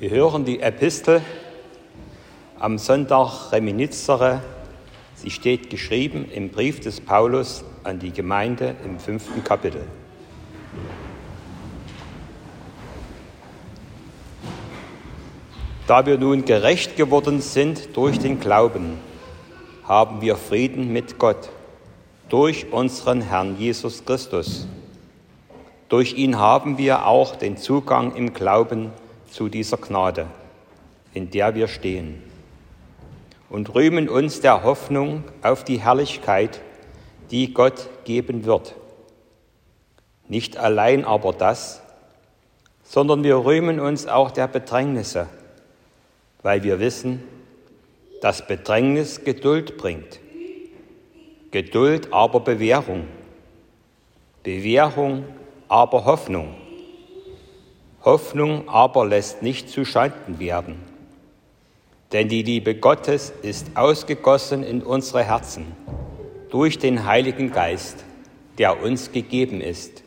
Wir hören die Epistel am Sonntag Reminitzere. Sie steht geschrieben im Brief des Paulus an die Gemeinde im fünften Kapitel. Da wir nun gerecht geworden sind durch den Glauben, haben wir Frieden mit Gott durch unseren Herrn Jesus Christus. Durch ihn haben wir auch den Zugang im Glauben zu dieser Gnade, in der wir stehen, und rühmen uns der Hoffnung auf die Herrlichkeit, die Gott geben wird. Nicht allein aber das, sondern wir rühmen uns auch der Bedrängnisse, weil wir wissen, dass Bedrängnis Geduld bringt, Geduld aber Bewährung, Bewährung aber Hoffnung Hoffnung aber lässt nicht zu Schanden werden. Denn die Liebe Gottes ist ausgegossen in unsere Herzen durch den Heiligen Geist, der uns gegeben ist.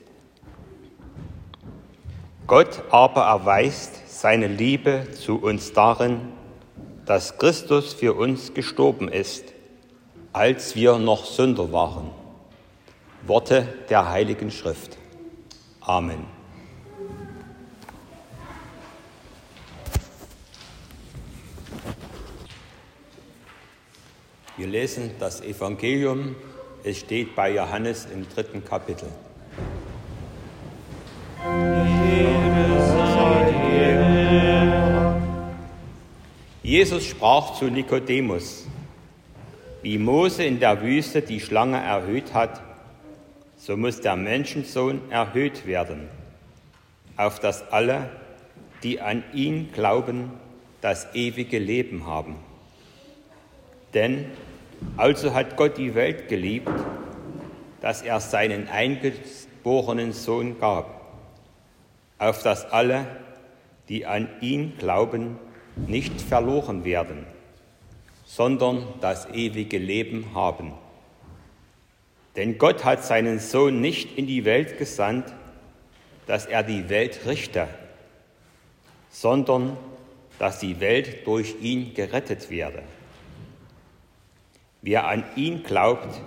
Gott aber erweist seine Liebe zu uns darin, dass Christus für uns gestorben ist, als wir noch Sünder waren. Worte der Heiligen Schrift. Amen. Wir lesen das Evangelium, es steht bei Johannes im dritten Kapitel. Jesus sprach zu Nikodemus, wie Mose in der Wüste die Schlange erhöht hat, so muss der Menschensohn erhöht werden, auf dass alle, die an ihn glauben, das ewige Leben haben. Denn also hat Gott die Welt geliebt, dass er seinen eingeborenen Sohn gab, auf dass alle, die an ihn glauben, nicht verloren werden, sondern das ewige Leben haben. Denn Gott hat seinen Sohn nicht in die Welt gesandt, dass er die Welt richte, sondern dass die Welt durch ihn gerettet werde. Wer an ihn glaubt,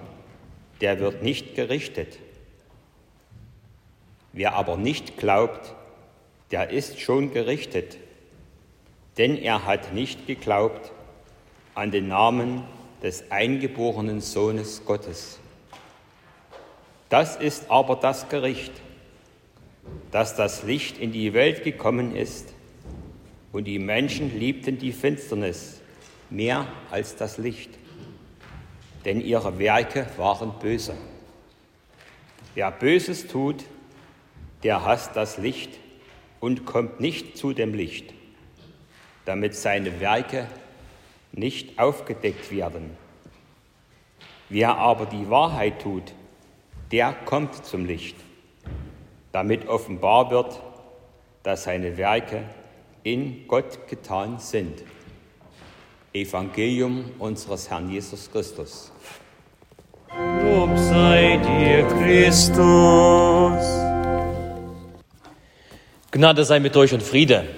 der wird nicht gerichtet. Wer aber nicht glaubt, der ist schon gerichtet, denn er hat nicht geglaubt an den Namen des eingeborenen Sohnes Gottes. Das ist aber das Gericht, dass das Licht in die Welt gekommen ist und die Menschen liebten die Finsternis mehr als das Licht denn ihre Werke waren böse. Wer Böses tut, der hasst das Licht und kommt nicht zu dem Licht, damit seine Werke nicht aufgedeckt werden. Wer aber die Wahrheit tut, der kommt zum Licht, damit offenbar wird, dass seine Werke in Gott getan sind. Evangelium unseres Herrn Jesus Christus. Lob sei dir, Christus. Gnade sei mit euch und Friede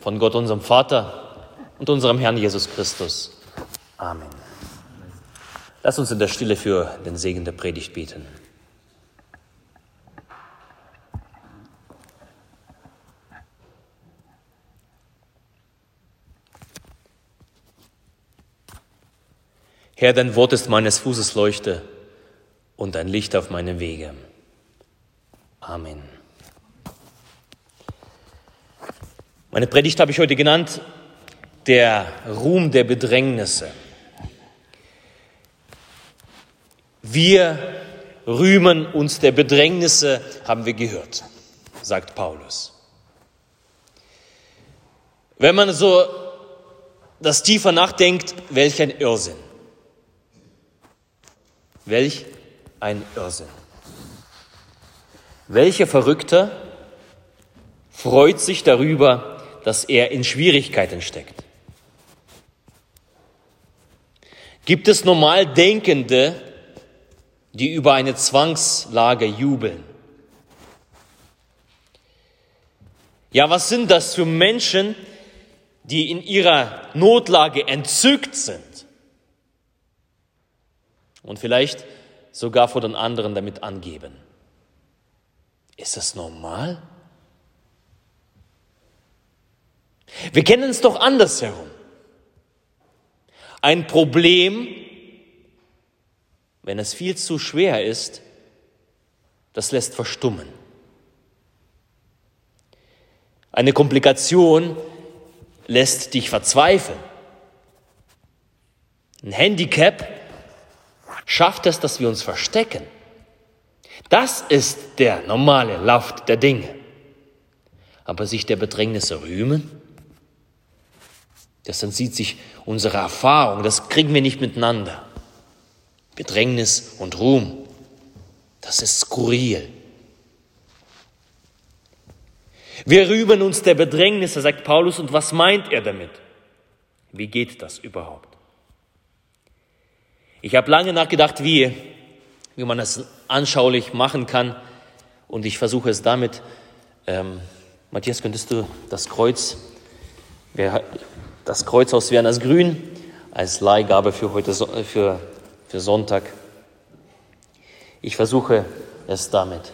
von Gott, unserem Vater und unserem Herrn Jesus Christus. Amen. Lass uns in der Stille für den Segen der Predigt beten. Herr, dein Wort ist meines Fußes Leuchte und ein Licht auf meinem Wege. Amen. Meine Predigt habe ich heute genannt, der Ruhm der Bedrängnisse. Wir rühmen uns der Bedrängnisse, haben wir gehört, sagt Paulus. Wenn man so das tiefer nachdenkt, welch ein Irrsinn. Welch ein Irrsinn. Welcher Verrückter freut sich darüber, dass er in Schwierigkeiten steckt? Gibt es normal Denkende, die über eine Zwangslage jubeln? Ja, was sind das für Menschen, die in ihrer Notlage entzückt sind und vielleicht sogar vor den anderen damit angeben. Ist das normal? Wir kennen es doch andersherum. Ein Problem, wenn es viel zu schwer ist, das lässt verstummen. Eine Komplikation lässt dich verzweifeln. Ein Handicap schafft es, dass wir uns verstecken. Das ist der normale Lauf der Dinge. Aber sich der Bedrängnisse rühmen, das entzieht sich unserer Erfahrung, das kriegen wir nicht miteinander. Bedrängnis und Ruhm, das ist skurril. Wir rühmen uns der Bedrängnisse, sagt Paulus, und was meint er damit? Wie geht das überhaupt? Ich habe lange nachgedacht, wie, wie man das anschaulich machen kann, und ich versuche es damit. Ähm, Matthias, könntest du das Kreuz, das Kreuz aus Werners Grün als Leihgabe für heute, für, für Sonntag. Ich versuche es damit.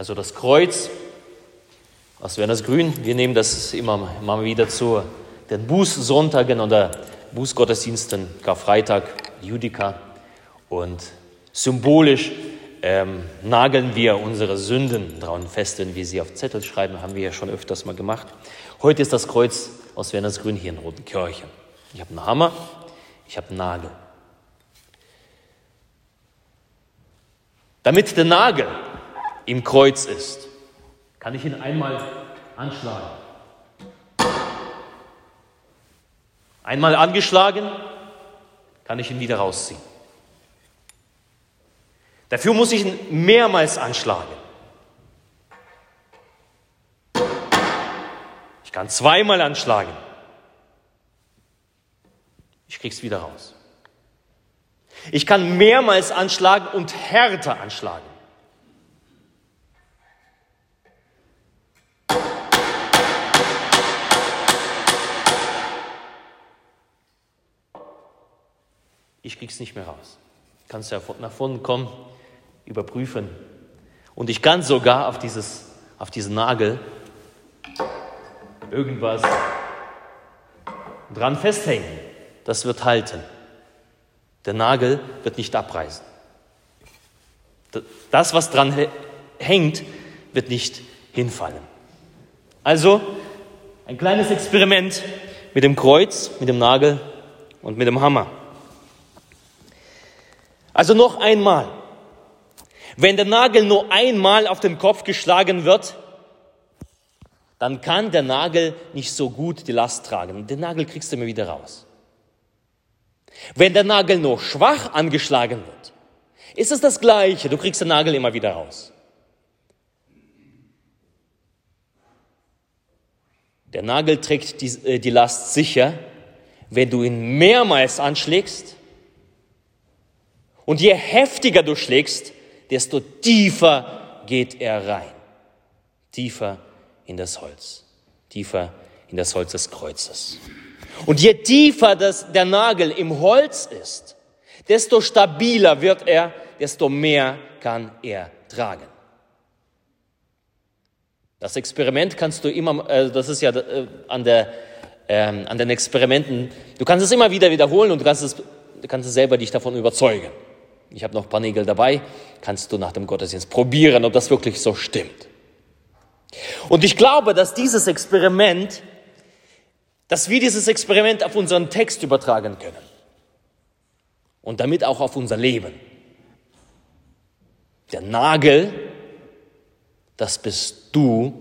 Also das Kreuz aus Werners Grün, wir nehmen das immer, immer wieder zu den Bußsonntagen oder Bußgottesdiensten, Karfreitag, Judika und symbolisch ähm, nageln wir unsere Sünden dran fest, wenn wir sie auf Zettel schreiben, haben wir ja schon öfters mal gemacht. Heute ist das Kreuz aus Werners Grün hier in Rotenkirche. Ich habe einen Hammer, ich habe einen Nagel. Damit der Nagel im Kreuz ist, kann ich ihn einmal anschlagen. Einmal angeschlagen, kann ich ihn wieder rausziehen. Dafür muss ich ihn mehrmals anschlagen. Ich kann zweimal anschlagen. Ich krieg's wieder raus. Ich kann mehrmals anschlagen und härter anschlagen. Ich krieg's nicht mehr raus. Kannst ja nach vorne kommen, überprüfen. Und ich kann sogar auf, dieses, auf diesen Nagel irgendwas dran festhängen. Das wird halten. Der Nagel wird nicht abreißen. Das, was dran hängt, wird nicht hinfallen. Also ein kleines Experiment mit dem Kreuz, mit dem Nagel und mit dem Hammer. Also noch einmal. Wenn der Nagel nur einmal auf den Kopf geschlagen wird, dann kann der Nagel nicht so gut die Last tragen. Den Nagel kriegst du immer wieder raus. Wenn der Nagel nur schwach angeschlagen wird, ist es das Gleiche. Du kriegst den Nagel immer wieder raus. Der Nagel trägt die, äh, die Last sicher, wenn du ihn mehrmals anschlägst und je heftiger du schlägst, desto tiefer geht er rein. Tiefer in das Holz. Tiefer in das Holz des Kreuzes. Und je tiefer das, der Nagel im Holz ist, desto stabiler wird er, desto mehr kann er tragen. Das Experiment kannst du immer, äh, das ist ja äh, an, der, äh, an den Experimenten, du kannst es immer wieder wiederholen und du kannst es, du kannst es selber dich davon überzeugen. Ich habe noch ein paar Nägel dabei. Kannst du nach dem Gottesdienst probieren, ob das wirklich so stimmt. Und ich glaube, dass dieses Experiment, dass wir dieses Experiment auf unseren Text übertragen können. Und damit auch auf unser Leben. Der Nagel, das bist du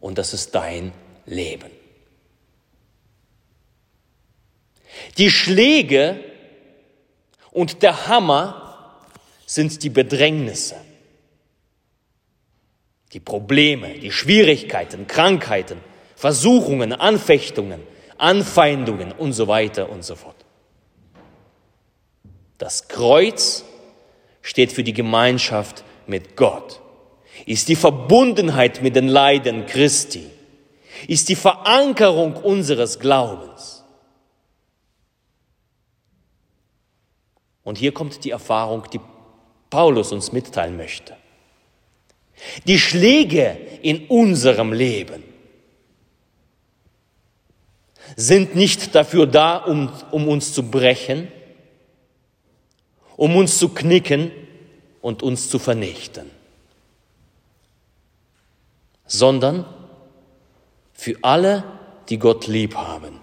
und das ist dein Leben. Die Schläge und der Hammer sind die Bedrängnisse, die Probleme, die Schwierigkeiten, Krankheiten, Versuchungen, Anfechtungen, Anfeindungen und so weiter und so fort. Das Kreuz steht für die Gemeinschaft mit Gott, ist die Verbundenheit mit den Leiden Christi, ist die Verankerung unseres Glaubens. Und hier kommt die Erfahrung, die Paulus uns mitteilen möchte. Die Schläge in unserem Leben sind nicht dafür da, um, um uns zu brechen, um uns zu knicken und uns zu vernichten, sondern für alle, die Gott lieb haben,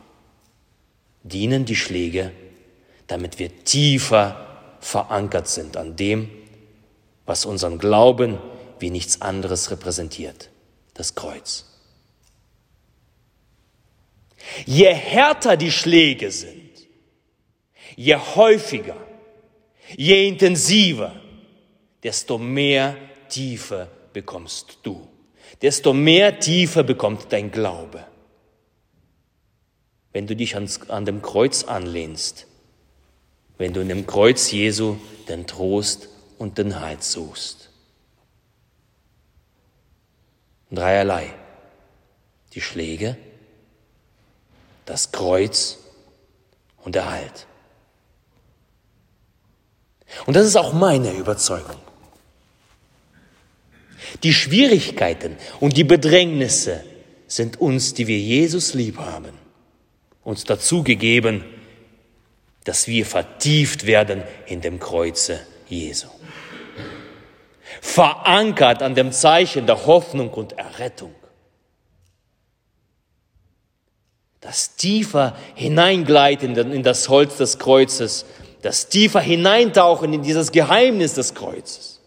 dienen die Schläge, damit wir tiefer verankert sind an dem, was unseren Glauben wie nichts anderes repräsentiert, das Kreuz. Je härter die Schläge sind, je häufiger, je intensiver, desto mehr Tiefe bekommst du, desto mehr Tiefe bekommt dein Glaube. Wenn du dich ans, an dem Kreuz anlehnst, wenn du in dem Kreuz Jesu den Trost und den Halt suchst. Dreierlei. Die Schläge, das Kreuz und der Halt. Und das ist auch meine Überzeugung. Die Schwierigkeiten und die Bedrängnisse sind uns, die wir Jesus lieb haben, uns dazu gegeben, dass wir vertieft werden in dem Kreuze Jesu. Verankert an dem Zeichen der Hoffnung und Errettung. das tiefer hineingleiten in das Holz des Kreuzes, das tiefer hineintauchen in dieses Geheimnis des Kreuzes.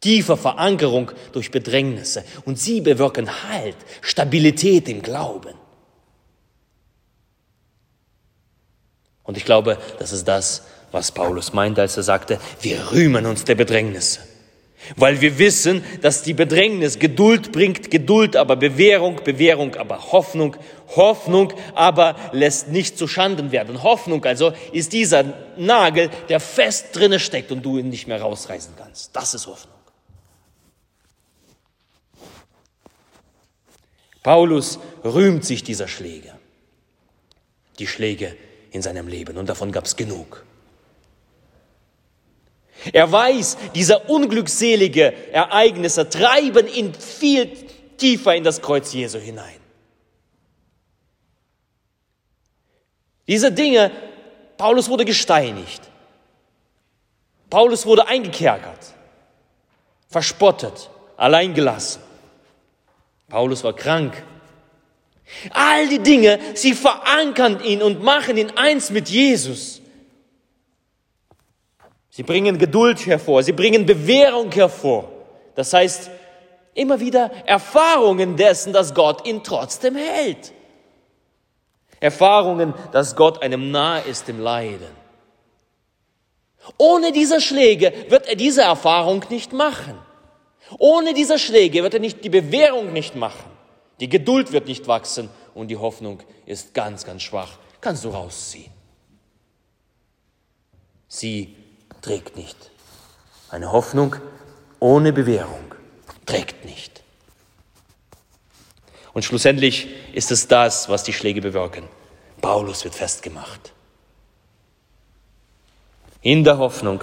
Tiefer Verankerung durch Bedrängnisse und sie bewirken Halt, Stabilität im Glauben. Und ich glaube, das ist das, was Paulus meinte, als er sagte, wir rühmen uns der Bedrängnisse. Weil wir wissen, dass die Bedrängnis Geduld bringt, Geduld aber Bewährung, Bewährung aber Hoffnung, Hoffnung aber lässt nicht zu Schanden werden. Hoffnung also ist dieser Nagel, der fest drinne steckt und du ihn nicht mehr rausreißen kannst. Das ist Hoffnung. Paulus rühmt sich dieser Schläge. Die Schläge in seinem Leben und davon gab es genug. Er weiß, diese unglückselige Ereignisse treiben ihn viel tiefer in das Kreuz Jesu hinein. Diese Dinge, Paulus wurde gesteinigt. Paulus wurde eingekerkert, verspottet, alleingelassen. Paulus war krank. All die Dinge, sie verankern ihn und machen ihn eins mit Jesus. Sie bringen Geduld hervor, sie bringen Bewährung hervor. Das heißt, immer wieder Erfahrungen dessen, dass Gott ihn trotzdem hält. Erfahrungen, dass Gott einem nahe ist im Leiden. Ohne diese Schläge wird er diese Erfahrung nicht machen. Ohne diese Schläge wird er nicht die Bewährung nicht machen. Die Geduld wird nicht wachsen und die Hoffnung ist ganz, ganz schwach. Kannst du rausziehen. Sie trägt nicht. Eine Hoffnung ohne Bewährung trägt nicht. Und schlussendlich ist es das, was die Schläge bewirken. Paulus wird festgemacht. In der Hoffnung,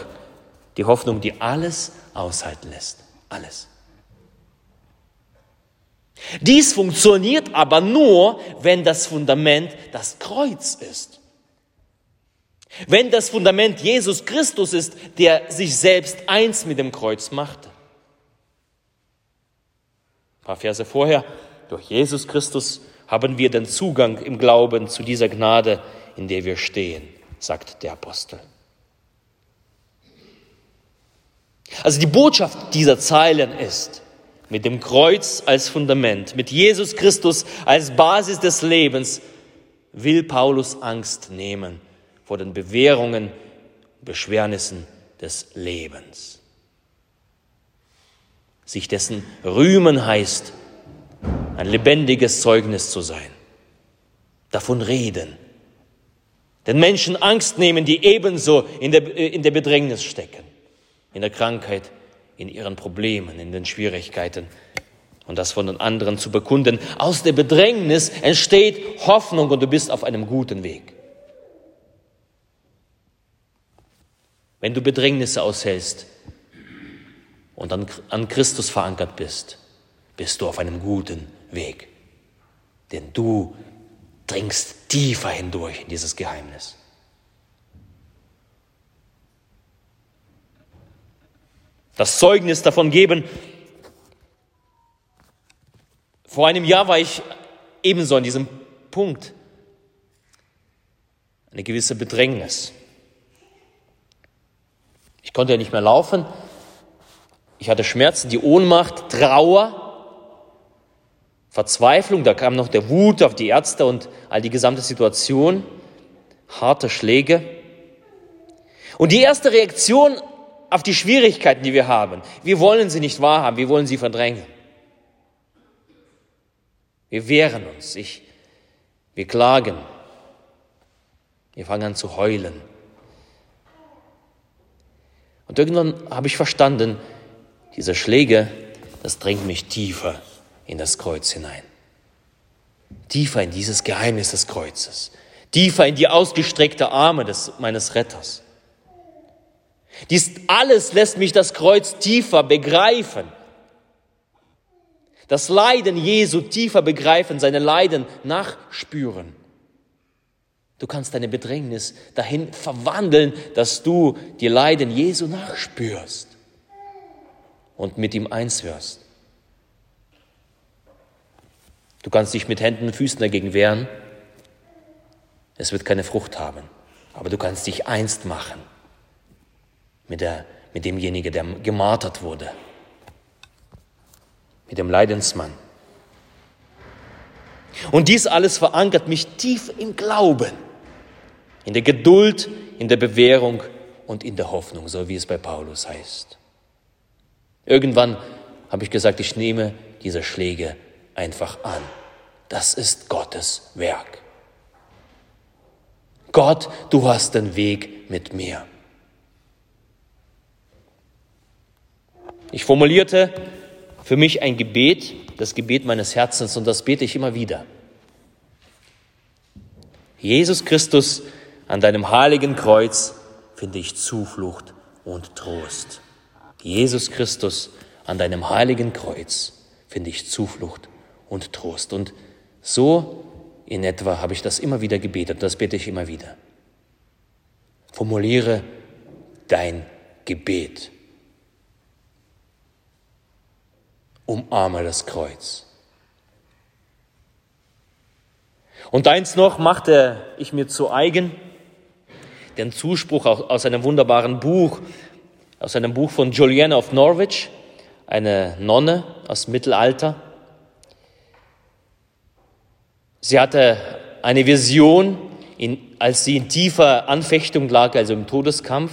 die Hoffnung, die alles aushalten lässt. Alles. Dies funktioniert aber nur, wenn das Fundament das Kreuz ist. Wenn das Fundament Jesus Christus ist, der sich selbst eins mit dem Kreuz machte. Ein paar Verse vorher, durch Jesus Christus haben wir den Zugang im Glauben zu dieser Gnade, in der wir stehen, sagt der Apostel. Also die Botschaft dieser Zeilen ist, mit dem Kreuz als Fundament, mit Jesus Christus als Basis des Lebens, will Paulus Angst nehmen vor den Bewährungen, Beschwernissen des Lebens. Sich dessen rühmen heißt, ein lebendiges Zeugnis zu sein. Davon reden. Den Menschen Angst nehmen, die ebenso in der, äh, in der Bedrängnis stecken, in der Krankheit, in ihren Problemen, in den Schwierigkeiten. Und das von den anderen zu bekunden. Aus der Bedrängnis entsteht Hoffnung und du bist auf einem guten Weg. Wenn du Bedrängnisse aushältst und an, an Christus verankert bist, bist du auf einem guten Weg. Denn du dringst tiefer hindurch in dieses Geheimnis. Das Zeugnis davon geben. Vor einem Jahr war ich ebenso an diesem Punkt. Eine gewisse Bedrängnis. Ich konnte ja nicht mehr laufen. Ich hatte Schmerzen, die Ohnmacht, Trauer, Verzweiflung. Da kam noch der Wut auf die Ärzte und all die gesamte Situation. Harte Schläge. Und die erste Reaktion auf die Schwierigkeiten, die wir haben, wir wollen sie nicht wahrhaben, wir wollen sie verdrängen. Wir wehren uns, ich, wir klagen, wir fangen an zu heulen. Und irgendwann habe ich verstanden, diese Schläge, das drängt mich tiefer in das Kreuz hinein. Tiefer in dieses Geheimnis des Kreuzes. Tiefer in die ausgestreckte Arme des, meines Retters. Dies alles lässt mich das Kreuz tiefer begreifen. Das Leiden Jesu tiefer begreifen, seine Leiden nachspüren. Du kannst deine Bedrängnis dahin verwandeln, dass du die Leiden Jesu nachspürst und mit ihm eins wirst. Du kannst dich mit Händen und Füßen dagegen wehren. Es wird keine Frucht haben. Aber du kannst dich einst machen mit, der, mit demjenigen, der gemartert wurde, mit dem Leidensmann. Und dies alles verankert mich tief im Glauben in der Geduld, in der Bewährung und in der Hoffnung, so wie es bei Paulus heißt. Irgendwann habe ich gesagt, ich nehme diese Schläge einfach an. Das ist Gottes Werk. Gott, du hast den Weg mit mir. Ich formulierte für mich ein Gebet, das Gebet meines Herzens, und das bete ich immer wieder. Jesus Christus, an deinem heiligen Kreuz finde ich Zuflucht und Trost. Jesus Christus, an deinem heiligen Kreuz finde ich Zuflucht und Trost. Und so in etwa habe ich das immer wieder gebetet, das bete ich immer wieder. Formuliere dein Gebet. Umarme das Kreuz. Und eins noch machte ich mir zu eigen, den Zuspruch aus einem wunderbaren Buch, aus einem Buch von Juliana of Norwich, eine Nonne aus Mittelalter. Sie hatte eine Vision, in, als sie in tiefer Anfechtung lag, also im Todeskampf.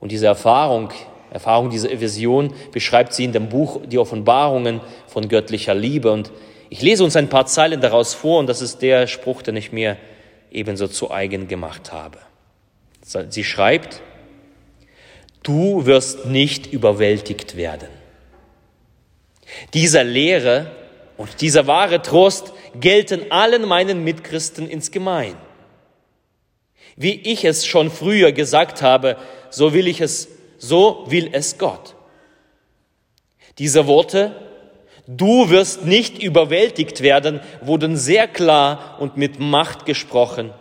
Und diese Erfahrung, Erfahrung dieser Vision beschreibt sie in dem Buch Die Offenbarungen von göttlicher Liebe. Und ich lese uns ein paar Zeilen daraus vor und das ist der Spruch, den ich mir ebenso zu eigen gemacht habe. Sie schreibt, du wirst nicht überwältigt werden. Dieser Lehre und dieser wahre Trost gelten allen meinen Mitchristen insgemein. Wie ich es schon früher gesagt habe, so will ich es, so will es Gott. Diese Worte, du wirst nicht überwältigt werden, wurden sehr klar und mit Macht gesprochen,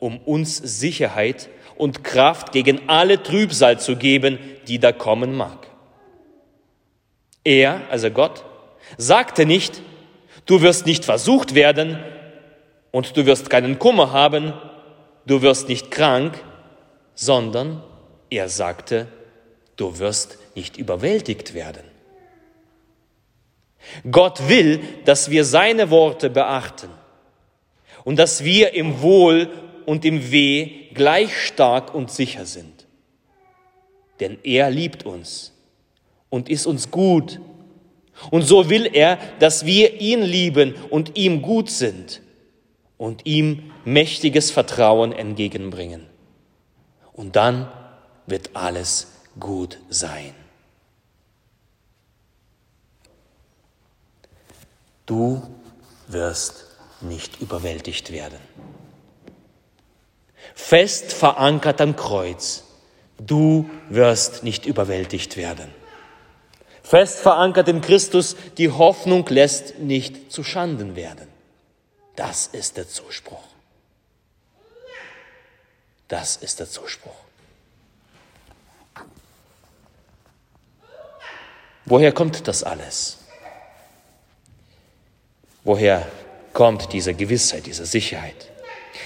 um uns Sicherheit und Kraft gegen alle Trübsal zu geben, die da kommen mag. Er, also Gott, sagte nicht, du wirst nicht versucht werden und du wirst keinen Kummer haben, du wirst nicht krank, sondern er sagte, du wirst nicht überwältigt werden. Gott will, dass wir seine Worte beachten und dass wir im Wohl und im Weh gleich stark und sicher sind. Denn er liebt uns und ist uns gut. Und so will er, dass wir ihn lieben und ihm gut sind und ihm mächtiges Vertrauen entgegenbringen. Und dann wird alles gut sein. Du wirst nicht überwältigt werden. Fest verankert am Kreuz, du wirst nicht überwältigt werden. Fest verankert in Christus, die Hoffnung lässt nicht zu Schanden werden. Das ist der Zuspruch. Das ist der Zuspruch. Woher kommt das alles? Woher kommt diese Gewissheit, diese Sicherheit?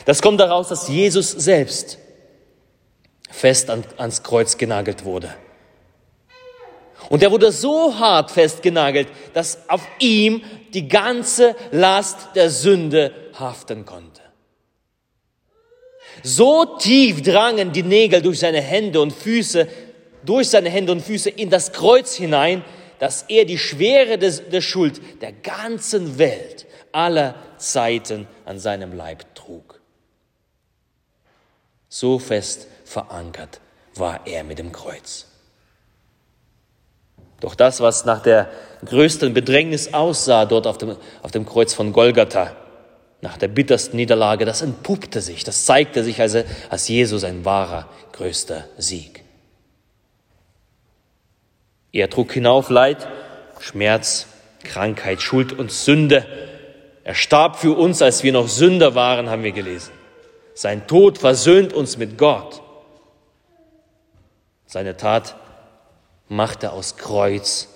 Das kommt daraus, dass Jesus selbst fest an, ans Kreuz genagelt wurde. Und er wurde so hart festgenagelt, dass auf ihm die ganze Last der Sünde haften konnte. So tief drangen die Nägel durch seine Hände und Füße, durch seine Hände und Füße in das Kreuz hinein, dass er die Schwere des, der Schuld der ganzen Welt aller Zeiten an seinem Leib. So fest verankert war er mit dem Kreuz. Doch das, was nach der größten Bedrängnis aussah dort auf dem, auf dem Kreuz von Golgatha, nach der bittersten Niederlage, das entpuppte sich, das zeigte sich als, als Jesus ein wahrer, größter Sieg. Er trug hinauf Leid, Schmerz, Krankheit, Schuld und Sünde. Er starb für uns, als wir noch Sünder waren, haben wir gelesen. Sein Tod versöhnt uns mit Gott. Seine Tat machte aus Kreuz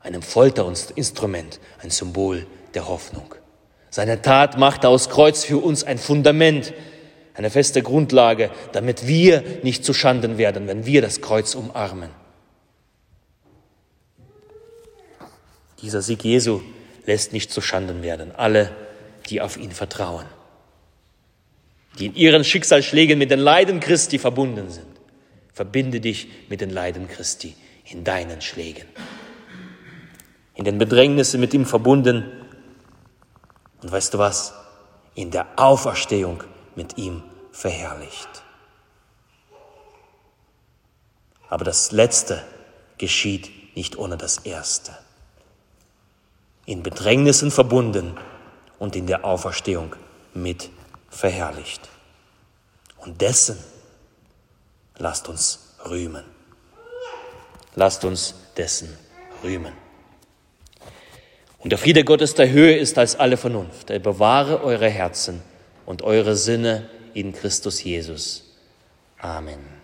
einem Folterinstrument, ein Symbol der Hoffnung. Seine Tat machte aus Kreuz für uns ein Fundament, eine feste Grundlage, damit wir nicht zu Schanden werden, wenn wir das Kreuz umarmen. Dieser Sieg Jesu lässt nicht zu Schanden werden, alle, die auf ihn vertrauen, die in ihren Schicksalsschlägen mit den Leiden Christi verbunden sind. Verbinde dich mit den Leiden Christi in deinen Schlägen, in den Bedrängnissen mit ihm verbunden. Und weißt du was? In der Auferstehung mit ihm verherrlicht. Aber das Letzte geschieht nicht ohne das Erste. In Bedrängnissen verbunden und in der Auferstehung mit verherrlicht. Und dessen lasst uns rühmen. Lasst uns dessen rühmen. Und der Friede Gottes der Höhe ist als alle Vernunft. Er bewahre eure Herzen und eure Sinne in Christus Jesus. Amen.